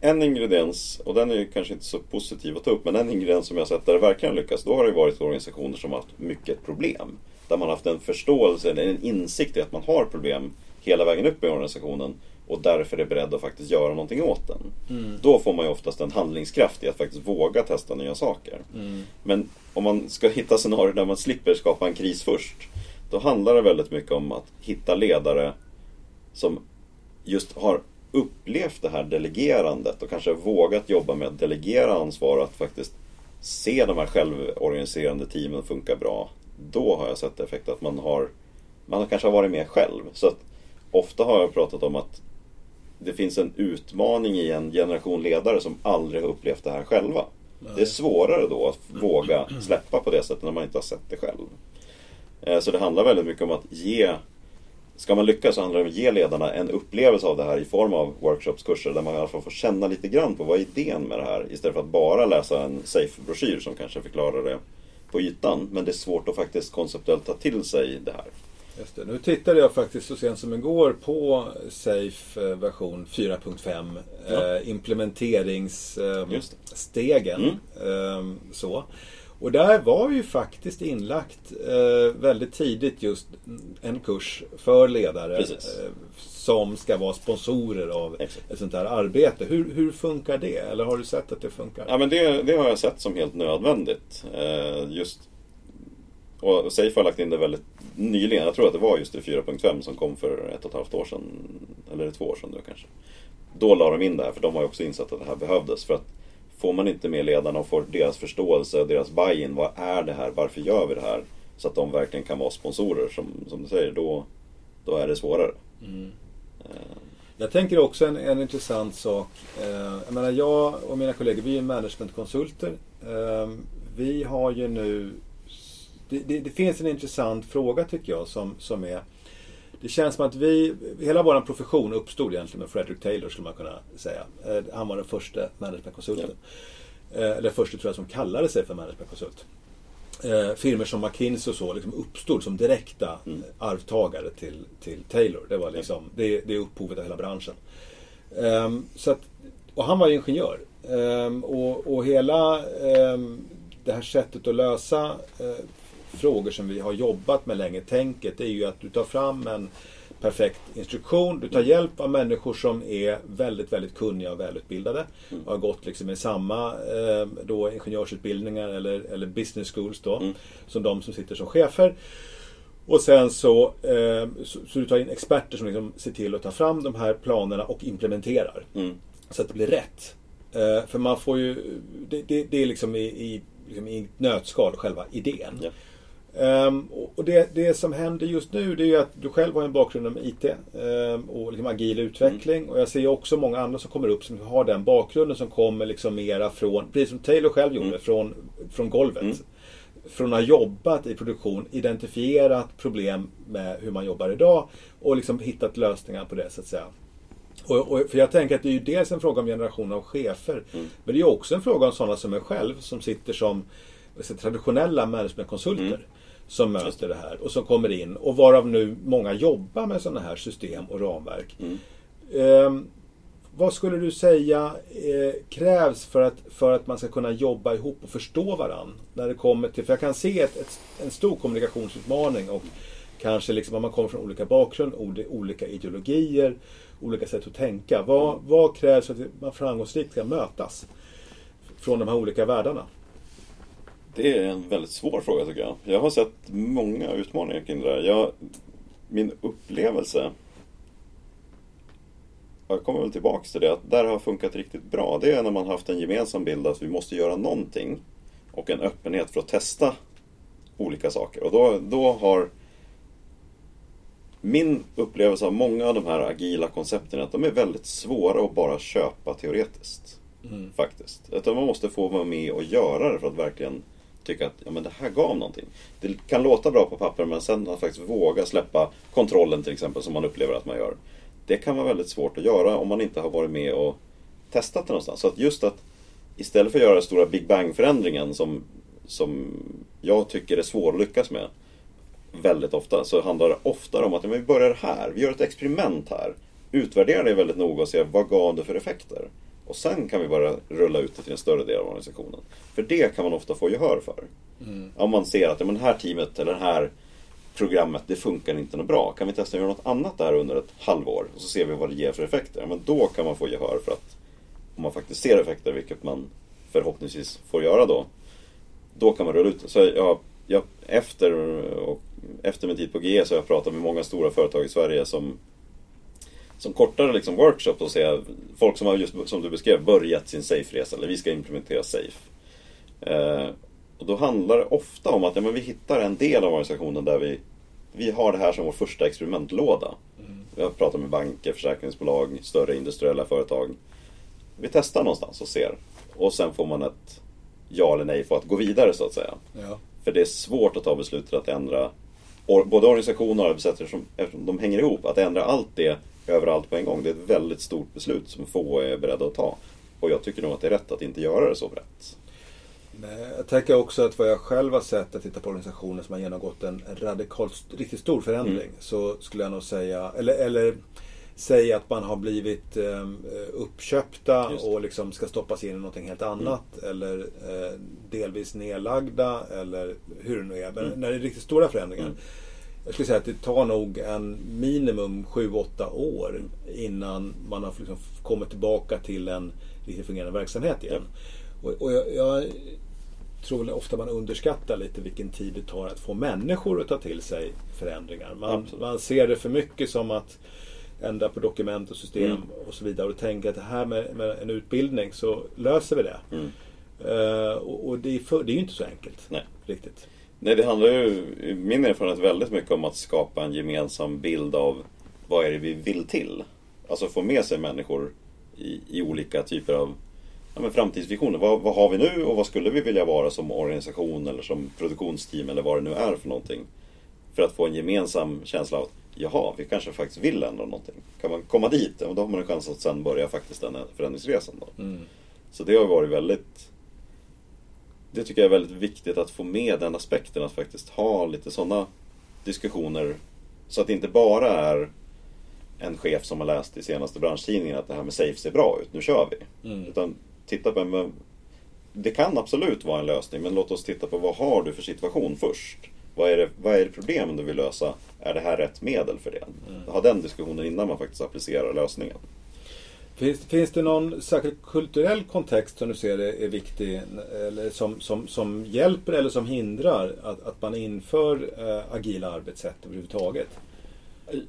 en ingrediens, och den är ju kanske inte så positiv att ta upp, men en ingrediens som jag sett där det verkligen lyckas, då har det varit organisationer som har haft mycket problem. Där man har haft en förståelse, en insikt i att man har problem hela vägen upp i organisationen och därför är beredd att faktiskt göra någonting åt den. Mm. Då får man ju oftast en handlingskraft i att faktiskt våga testa nya saker. Mm. Men om man ska hitta scenarier där man slipper skapa en kris först, då handlar det väldigt mycket om att hitta ledare som just har upplevt det här delegerandet och kanske vågat jobba med att delegera ansvar och att faktiskt se de här självorganiserande teamen funka bra. Då har jag sett effekt att man har man kanske har varit med själv. Så att ofta har jag pratat om att det finns en utmaning i en generation ledare som aldrig har upplevt det här själva. Det är svårare då att våga släppa på det sättet när man inte har sett det själv. Eh, så det handlar väldigt mycket om att ge Ska man lyckas så handlar det om att ge ledarna en upplevelse av det här i form av workshopskurser där man i alla fall får känna lite grann på vad är idén med det här istället för att bara läsa en safe-broschyr som kanske förklarar det på ytan. Men det är svårt att faktiskt konceptuellt ta till sig det här. Just det. Nu tittade jag faktiskt så sent som igår på Safe eh, version 4.5 ja. eh, implementeringsstegen. Eh, mm. eh, Och där var ju faktiskt inlagt eh, väldigt tidigt just en kurs för ledare eh, som ska vara sponsorer av Exakt. ett sånt här arbete. Hur, hur, funkar det? Eller har du sett att det funkar? Ja, men det, det har jag sett som helt nödvändigt. just och Safe har lagt in det väldigt nyligen. Jag tror att det var just det 4.5 som kom för ett och ett halvt år sedan. Eller två år sedan nu kanske. Då la de in det här för de har ju också insett att det här behövdes. För att får man inte med ledarna och får deras förståelse och deras buy-in. Vad är det här? Varför gör vi det här? Så att de verkligen kan vara sponsorer som, som du säger. Då, då är det svårare. Mm. Uh. Jag tänker också en, en intressant sak. Uh, jag menar jag och mina kollegor, vi är managementkonsulter. Uh, vi har ju nu det, det, det, finns en intressant fråga tycker jag som, som är det känns som att vi, hela vår profession uppstod egentligen med Frederick Taylor skulle man kunna säga. Eh, han var den första managementkonsulten. Ja. Eh, eller första tror jag som kallade sig för managementkonsult. Eh, som McKinsey och så liksom uppstod som direkta mm. arvtagare till, till Taylor. Det var liksom, det, det är upphovet av hela branschen. Um, så att, och han var ju ingenjör. Um, och, och hela um, det här sättet att lösa uh, frågor som vi har jobbat med länge, tänket, är ju att du tar fram en perfekt instruktion. Du tar hjälp av människor som är väldigt, väldigt kunniga och välutbildade. Och har gått liksom i samma eh, då, ingenjörsutbildningar eller, eller business schools då. Mm. Som de som sitter som chefer. Och sen så, eh, så, så du tar in experter som liksom ser till att ta fram de här planerna och implementerar. Mm. Så att det blir rätt. Eh, för man får ju, det, det, det är liksom i, i, liksom i nötskal själva idén. Ja. Ehm, och det, det som händer just nu det är ju att du själv har en bakgrund med IT ehm, och liksom agil utveckling. Och jag ser också många andra som kommer upp som har den bakgrunden som kommer liksom mera från, precis som Taylor själv gjorde, Mm. från, från golvet. Mm. Från att ha jobbat i produktion, identifierat problem med hur man jobbar idag och liksom hittat lösningar på det så att säga. Och, och, för jag tänker att det är ju dels en fråga om generation av chefer. Mm. Men det är ju också en fråga om sådana som mig själv som sitter som traditionella managementkonsulter. Mm. Som möter det här och som kommer in och varav nu många jobbar med sådana här system och ramverk. Mm. Ehm, vad skulle du säga eh, krävs för att, för att man ska kunna jobba ihop och förstå varandra? När det kommer till, för jag kan se ett, ett, en stor kommunikationsutmaning och kanske liksom om man kommer från olika bakgrund, ol- olika ideologier, olika sätt att tänka. Vad, vad krävs för att man framgångsrikt ska mötas? Från de här olika världarna. Det är en väldigt svår fråga tycker jag. Jag har sett många utmaningar kring det där. Jag, min upplevelse jag kommer väl tillbaks till det, att där har funkat riktigt bra. Det är när man haft en gemensam bild att vi måste göra någonting och en öppenhet för att testa olika saker. Och då, då har min upplevelse av många av de här agila koncepten är att de är väldigt svåra att bara köpa teoretiskt. Faktiskt. Utan man måste få vara med och göra det för att verkligen tycka att ja, men det här gav någonting. Det kan låta bra på papper men sen att faktiskt våga släppa kontrollen till exempel som man upplever att man gör. Det kan vara väldigt svårt att göra om man inte har varit med och testat det någonstans. Så att just att istället för att göra den stora Big Bang-förändringen som, som jag tycker är svår att lyckas med väldigt ofta så handlar det ofta om att ja, men vi börjar här, vi gör ett experiment här. Utvärdera det väldigt noga och se vad gav det för effekter. Och sen kan vi börja rulla ut det till en större del av organisationen. För det kan man ofta få gehör för. Om man ser att ja, men det här teamet eller det här programmet, det funkar inte något bra. Kan vi testa att göra något annat där under ett halvår? Och så ser vi vad det ger för effekter. Ja, men då kan man få gehör för att om man faktiskt ser effekter, vilket man förhoppningsvis får göra då. Då kan man rulla ut. Så jag, jag, efter, och, efter min tid på GE så har jag pratat med många stora företag i Sverige som som kortare liksom workshops och se folk som har just som du beskrev börjat sin safe-resa eller vi ska implementera safe. Eh, och då handlar det ofta om att ja, men vi hittar en del av organisationen där vi, vi har det här som vår första experimentlåda. Vi har pratat med banker, försäkringsbolag, större industriella företag. Vi testar någonstans och ser. Och sen får man ett ja eller nej på att gå vidare så att säga. Ja. För det är svårt att ta beslutet att ändra både organisationer och arbetssätt som, eftersom de hänger ihop. Att ändra allt det överallt på en gång. Det är ett väldigt stort beslut som få är beredda att ta. Och jag tycker nog att det är rätt att inte göra det så brett. Nej, Jag tänker också att vad jag själv har sett att titta på organisationer som har genomgått en radikalt, riktigt stor förändring. Mm. Så skulle jag nog säga, eller, eller säga att man har blivit eh, uppköpta. Mm. och liksom ska stoppas in i någonting helt annat. Eller eh, delvis nedlagda eller hur det nu är. Men Mm. när det är riktigt stora förändringar. Jag skulle säga att det tar nog en minimum 7-8 år innan man har liksom kommit tillbaka till en riktigt fungerande verksamhet igen. Och, och jag, jag tror ofta man underskattar lite vilken tid det tar att få människor att ta till sig förändringar. Man, man ser det för mycket som att ändra på dokument och system Mm. och så vidare och tänka att det här med, med en utbildning så löser vi det. Mm. Eh, och och det, är för, det är ju inte så enkelt. Nej. Riktigt. Nej, det handlar ju i min erfarenhet väldigt mycket om att skapa en gemensam bild av vad är det vi vill till. Alltså få med sig människor i, i olika typer av ja, men framtidsvisioner. Vad, vad har vi nu och vad skulle vi vilja vara som organisation eller som produktionsteam eller vad det nu är för någonting. För att få en gemensam känsla av att jaha, vi kanske faktiskt vill ändra någonting. Kan man komma dit, ja, då har man en chans att sen börja faktiskt den förändringsresan. Då. Mm. Så det har varit väldigt Det tycker jag är väldigt viktigt att få med den aspekten att faktiskt ha lite sådana diskussioner så att det inte bara är en chef som har läst i senaste branschtidningen att det här med safe ser bra ut, nu kör vi. Mm. Utan titta på en, det kan absolut vara en lösning men låt oss titta på vad har du för situation först. Vad är det, vad är det problemen du vill lösa? Är det här rätt medel för det? Ha den diskussionen innan man faktiskt applicerar lösningen. Finns, finns det någon särskild kulturell kontext som du ser är, är viktig eller som, som, som hjälper eller som hindrar att, att man inför eh, agila arbetssätt överhuvudtaget?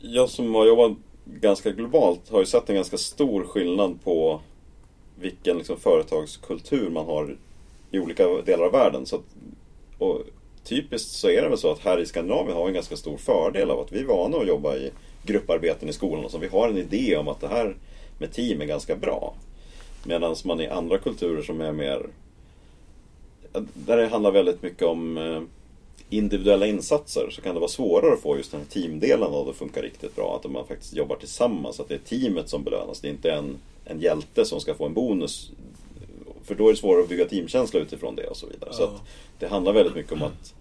Jag som har jobbat ganska globalt har ju sett en ganska stor skillnad på vilken liksom, företagskultur man har i olika delar av världen. Så att, och typiskt så är det väl så att här i Skandinavien har vi en ganska stor fördel av att vi är vana att jobba i grupparbeten i skolan. och Så vi har en idé om att det här med team är ganska bra. Medan man i andra kulturer som är mer... Där det handlar väldigt mycket om eh, individuella insatser så kan det vara svårare att få just den här teamdelen av det funkar riktigt bra. Att man faktiskt jobbar tillsammans, att det är teamet som belönas. Det är inte en, en hjälte som ska få en bonus. För då är det svårare att bygga teamkänsla utifrån det och så vidare. Ja. Så det handlar väldigt mycket om att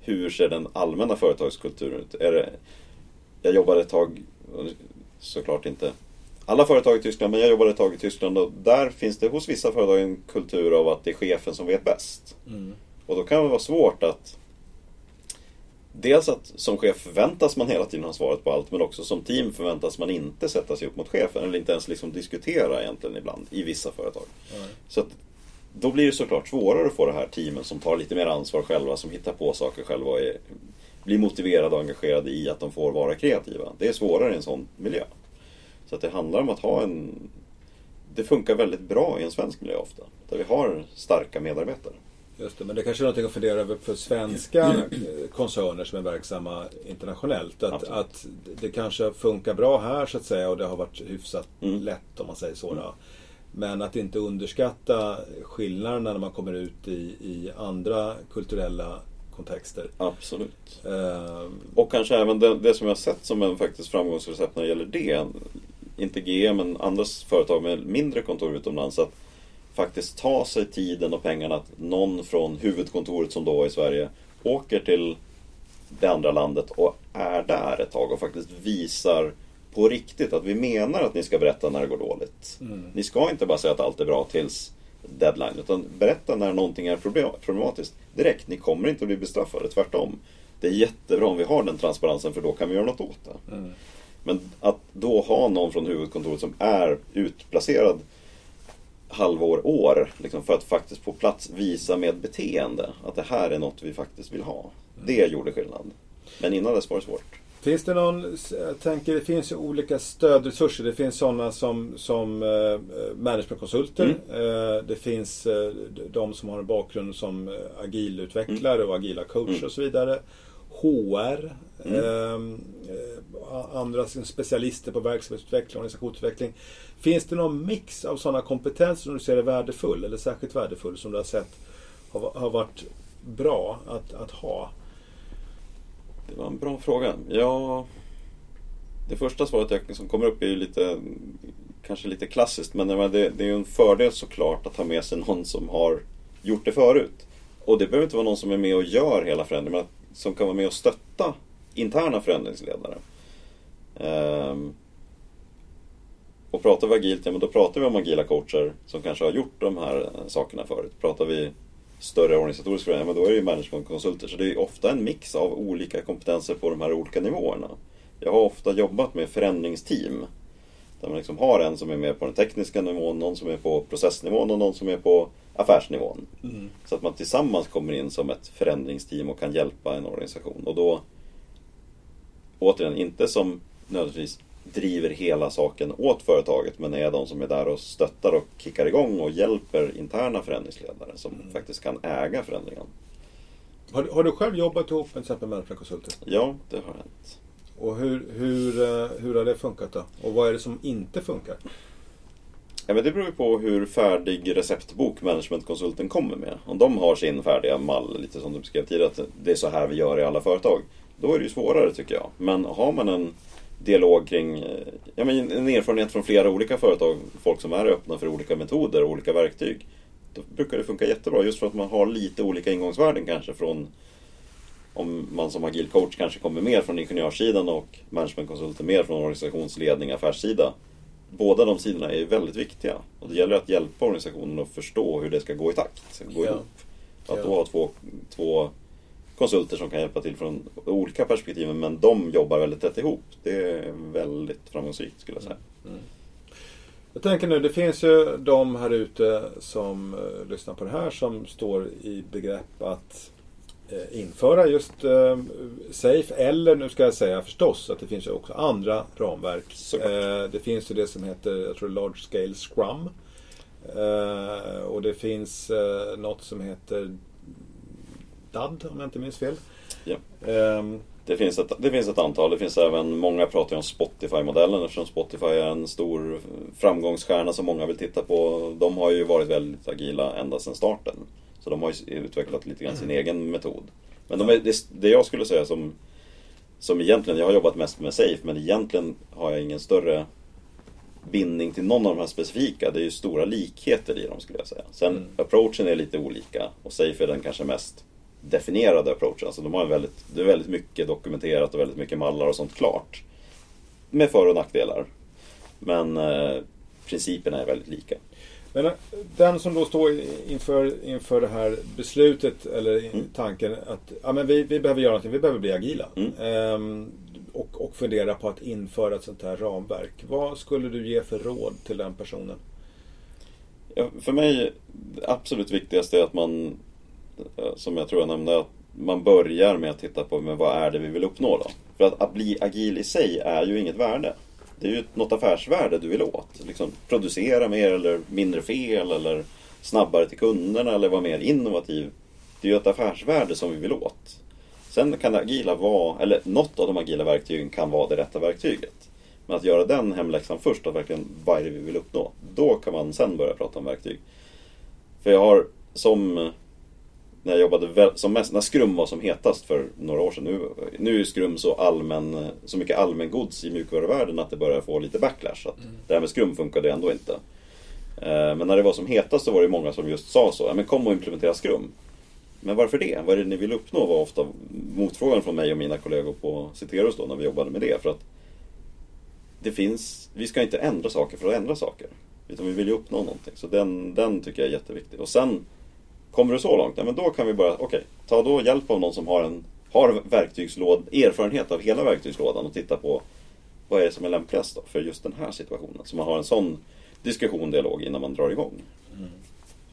hur ser den allmänna företagskulturen ut? Är det, jag jobbade ett tag, såklart inte alla företag i Tyskland, men jag jobbade ett tag i Tyskland och där finns det hos vissa företag en kultur av att det är chefen som vet bäst. Mm. Och då kan det vara svårt att Dels att som chef förväntas man hela tiden ha svaret på allt men också som team förväntas man inte sätta sig upp mot chefen eller inte ens liksom diskutera egentligen ibland i vissa företag. Mm. Så att, då blir det såklart svårare att få det här teamen som tar lite mer ansvar själva, som hittar på saker själva och är, blir motiverade och engagerade i att de får vara kreativa. Det är svårare i en sån miljö. Så att det handlar om att ha en... Det funkar väldigt bra i en svensk miljö ofta. Där vi har starka medarbetare. Just det, men det kanske är någonting att fundera över för svenska koncerner som är verksamma internationellt. Att, att det kanske funkar bra här så att säga och det har varit hyfsat mm. lätt om man säger så. Mm. Men att inte underskatta skillnaderna när man kommer ut i, i andra kulturella kontexter. Absolut. Uh, och kanske även det, det, som jag har sett som en faktiskt framgångsrecept när det gäller det. Inte GE men andra företag med mindre kontor utomlands. Att faktiskt ta sig tiden och pengarna att någon från huvudkontoret som då är i Sverige åker till det andra landet och är där ett tag och faktiskt visar på riktigt att vi menar att ni ska berätta när det går dåligt. Mm. Ni ska inte bara säga att allt är bra tills deadline. Utan berätta när någonting är problematiskt direkt. Ni kommer inte att bli bestraffade, tvärtom. Det är jättebra om vi har den transparensen för då kan vi göra något åt det. Mm. Men att då ha någon från huvudkontoret som är utplacerad halvår, år, liksom för att faktiskt på plats visa med beteende att det här är något vi faktiskt vill ha. Det gjorde skillnad. Men innan dess var det svårt. Finns det någon, jag tänker det finns ju olika stödresurser. Det finns sådana som, som eh, managementkonsulter. Mm. Eh, det finns eh, de som har en bakgrund som agilutvecklare mm. och agila coacher mm. och så vidare. HR. Mm. Ehm, eh, andra specialister på verksamhetsutveckling och organisationsutveckling. Finns det någon mix av sådana kompetenser som du ser är värdefull eller särskilt värdefull som du har sett har, har varit bra att, att ha? Det var en bra fråga. Ja, det första svaret som kommer upp är ju lite kanske lite klassiskt men det, det är ju en fördel såklart att ha med sig någon som har gjort det förut. Och det behöver inte vara någon som är med och gör hela förändringen men som kan vara med och stötta interna förändringsledare. Um, och pratar vi agilt, ja men då pratar vi om agila coacher som kanske har gjort de här eh, sakerna förut. Pratar vi större organisatoriska förändringar, men då är det ju managementkonsulter. Så det är ofta en mix av olika kompetenser på de här olika nivåerna. Jag har ofta jobbat med förändringsteam. Där man liksom har en som är med på den tekniska nivån, någon som är på processnivån och någon som är på affärsnivån. Mm. Så att man tillsammans kommer in som ett förändringsteam och kan hjälpa en organisation. Och då, återigen, inte som nödvändigtvis driver hela saken åt företaget men är de som är där och stöttar och kickar igång och hjälper interna förändringsledare som mm. faktiskt kan äga förändringen. Har, har, du själv jobbat ihop med till exempel managementkonsulter? Ja, det har hänt. Och hur, hur, eh, hur har det funkat då? Och vad är det som inte funkar? Ja, men det beror ju på hur färdig receptbok managementkonsulten kommer med. Om de har sin färdiga mall, lite som du beskrev tidigare, att det är så här vi gör i alla företag. Då är det ju svårare tycker jag. Men har man en dialog kring eh, ja, men en erfarenhet från flera olika företag, folk som är öppna för olika metoder och olika verktyg. Då brukar det funka jättebra just för att man har lite olika ingångsvärden kanske från om man som agil coach kanske kommer mer från ingenjörssidan och managementkonsulter mer från organisationsledning, affärssida. Båda de sidorna är väldigt viktiga. Och det gäller att hjälpa organisationen att förstå hur det ska gå i takt, gå ja. ihop. Att då ha två, två konsulter som kan hjälpa till från olika perspektiv men de jobbar väldigt tätt ihop. Det är väldigt framgångsrikt skulle jag säga. Mm. Jag tänker nu, det finns ju de här ute som uh, lyssnar på det här som står i begrepp att införa just uh, Safe. Eller nu ska jag säga förstås att det finns ju också andra ramverk. det finns ju det som heter, jag tror Large Scale Scrum. och det finns något som heter DAD om jag inte minns fel. Ja. Um, det, finns ett, det finns ett antal. Det finns även, många pratar om Spotify-modellen eftersom Spotify är en stor framgångsstjärna som många vill titta på. De har ju varit väldigt agila ända sedan starten. Så de har ju utvecklat lite grann sin mm. egen metod. Men de är, det, det jag skulle säga som, som egentligen, jag har jobbat mest med Safe men egentligen har jag ingen större bindning till någon av de här specifika. Det är ju stora likheter i dem skulle jag säga. Sen mm. approachen är lite olika och Safe är den kanske mest definierade approachen. Alltså de har en väldigt, det är väldigt mycket dokumenterat och väldigt mycket mallar och sånt klart. Med för och nackdelar. Men eh, principerna är väldigt lika. Men eh, den som då står inför, inför det här beslutet eller mm. tanken att ja, men vi, vi behöver göra någonting, vi behöver bli agila. Mm. Ehm, och, och fundera på att införa ett sånt här ramverk. Vad skulle du ge för råd till den personen? Ja, för mig, det absolut viktigaste är att man Eh, som jag tror jag nämnde, att man börjar med att titta på men vad är det vi vill uppnå då? För att, att bli agil i sig är ju inget värde. Det är ju något affärsvärde du vill åt. Liksom producera mer eller mindre fel eller snabbare till kunderna eller vara mer innovativ. Det är ju ett affärsvärde som vi vill åt. Sen kan det agila vara, eller något av de agila verktygen kan vara det rätta verktyget. Men att göra den hemläxan först, att verkligen vad är det vi vill uppnå? Då kan man sen börja prata om verktyg. För jag har som när jag jobbade som mest, när Skrum var som hetast för några år sedan. Nu, nu är Skrum så, allmän, så mycket allmängods i mjukvaruvärlden att det börjar få lite backlash. Att mm. Det här med Skrum funkade ändå inte. Eh, men när det var som hetast så var det många som just sa så. Ja, men kom och implementera Skrum. Men varför det? Vad är det ni vill uppnå? var ofta motfrågan från mig och mina kollegor på Citeros då när vi jobbade med det. För att det finns, vi ska inte ändra saker för att ändra saker. Utan vi vill ju uppnå någonting. Så den, den tycker jag är jätteviktig. Och sen Kommer du så långt, ja, men då kan vi börja, okej, okay, ta då hjälp av någon som har en har verktygslåd, erfarenhet av hela verktygslådan och titta på vad är det som är lämpligast då för just den här situationen. Så man har en sån diskussion, dialog innan man drar igång. Mm.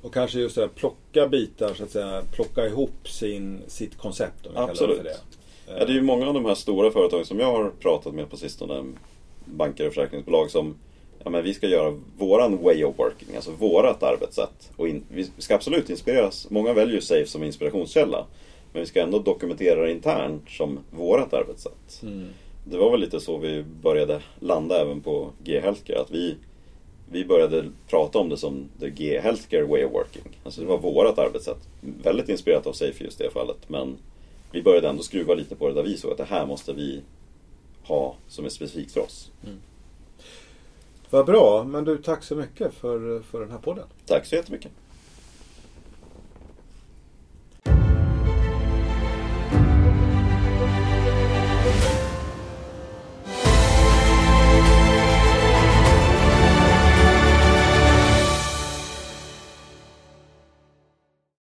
Och kanske just det här, plocka bitar, så att säga, plocka ihop sin, sitt koncept. Om vi Absolut. Det. Ja, det är ju många av de här stora företagen som jag har pratat med på sistone, banker och försäkringsbolag som ja, men vi ska göra våran way of working, alltså vårat arbetssätt. Och in, vi ska absolut inspireras. Många väljer ju Safe som inspirationskälla. Men vi ska ändå dokumentera det internt som vårat arbetssätt. Mm. Det var väl lite så vi började landa även på G Healthcare. Att vi, vi började prata om det som the G Healthcare way of working. Alltså det var vårat arbetssätt. Väldigt inspirerat av Safe just det fallet. Men vi började ändå skruva lite på det där vi såg att det här måste vi ha som är specifikt för oss. Mm. Vad bra, men du tack så mycket för, för den här podden. Tack så jättemycket.